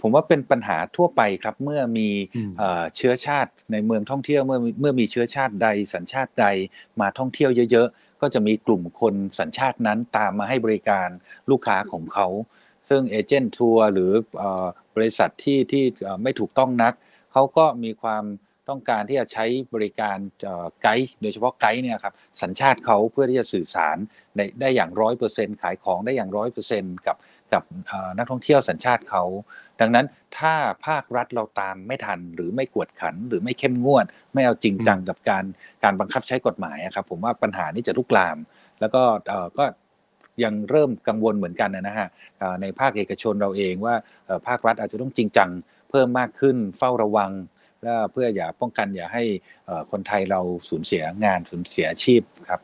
ผมว่าเป็นปัญหาทั่วไปครับเมื่อมีอืมเอ่อเชื้อชาติในเมืองท่องเที่ยวเมื่อเมื่อมีเชื้อชาติใดสัญชาติใดมาท่องเที่ยวเยอะ ๆ ก็จะมีกลุ่มคนสัญชาตินั้นตามมาให้บริการลูกค้าของเขา ซึ่งเอเจนต์ทัวร์หรือเอ่อบริษัทที่ที่เอ่อไม่ถูกต้องนักเขาก็มีความ ต้องการที่จะใช้บริการเอ่อไกด์โดยเฉพาะไกด์เนี่ยครับสัญชาติเขาเพื่อที่จะสื่อสารได้ได้อย่างร้อยเปอร์เซ็นขายของได้อย่างร้อยเปอร์เซ็นกับกับเอ่อนักท่องเที่ยวสัญชาติเขา ดังนั้นถ้าภาครัฐเราตามไม่ทัน หรือไม่กวดขัน หรือไม่เข้มงวด ไม่เอาจริงจังกับการการบังคับใช้กฎหมายอะครับ ผมว่าปัญหานี้จะลุกลาม แล้วก็เอ่อก็ยังเริ่มกังวลเหมือนกันนะฮะเอ่อในภาคเอกชนเราเองว่าเอ่อภาครัฐอาจจะต้องจริงจัง เพิ่มมากขึ้นเฝ้าระวังและ เพื่ออย่าป้องกันอย่าให้คนไทยเราสูญเสียงานสูญเสียอาชีพครับ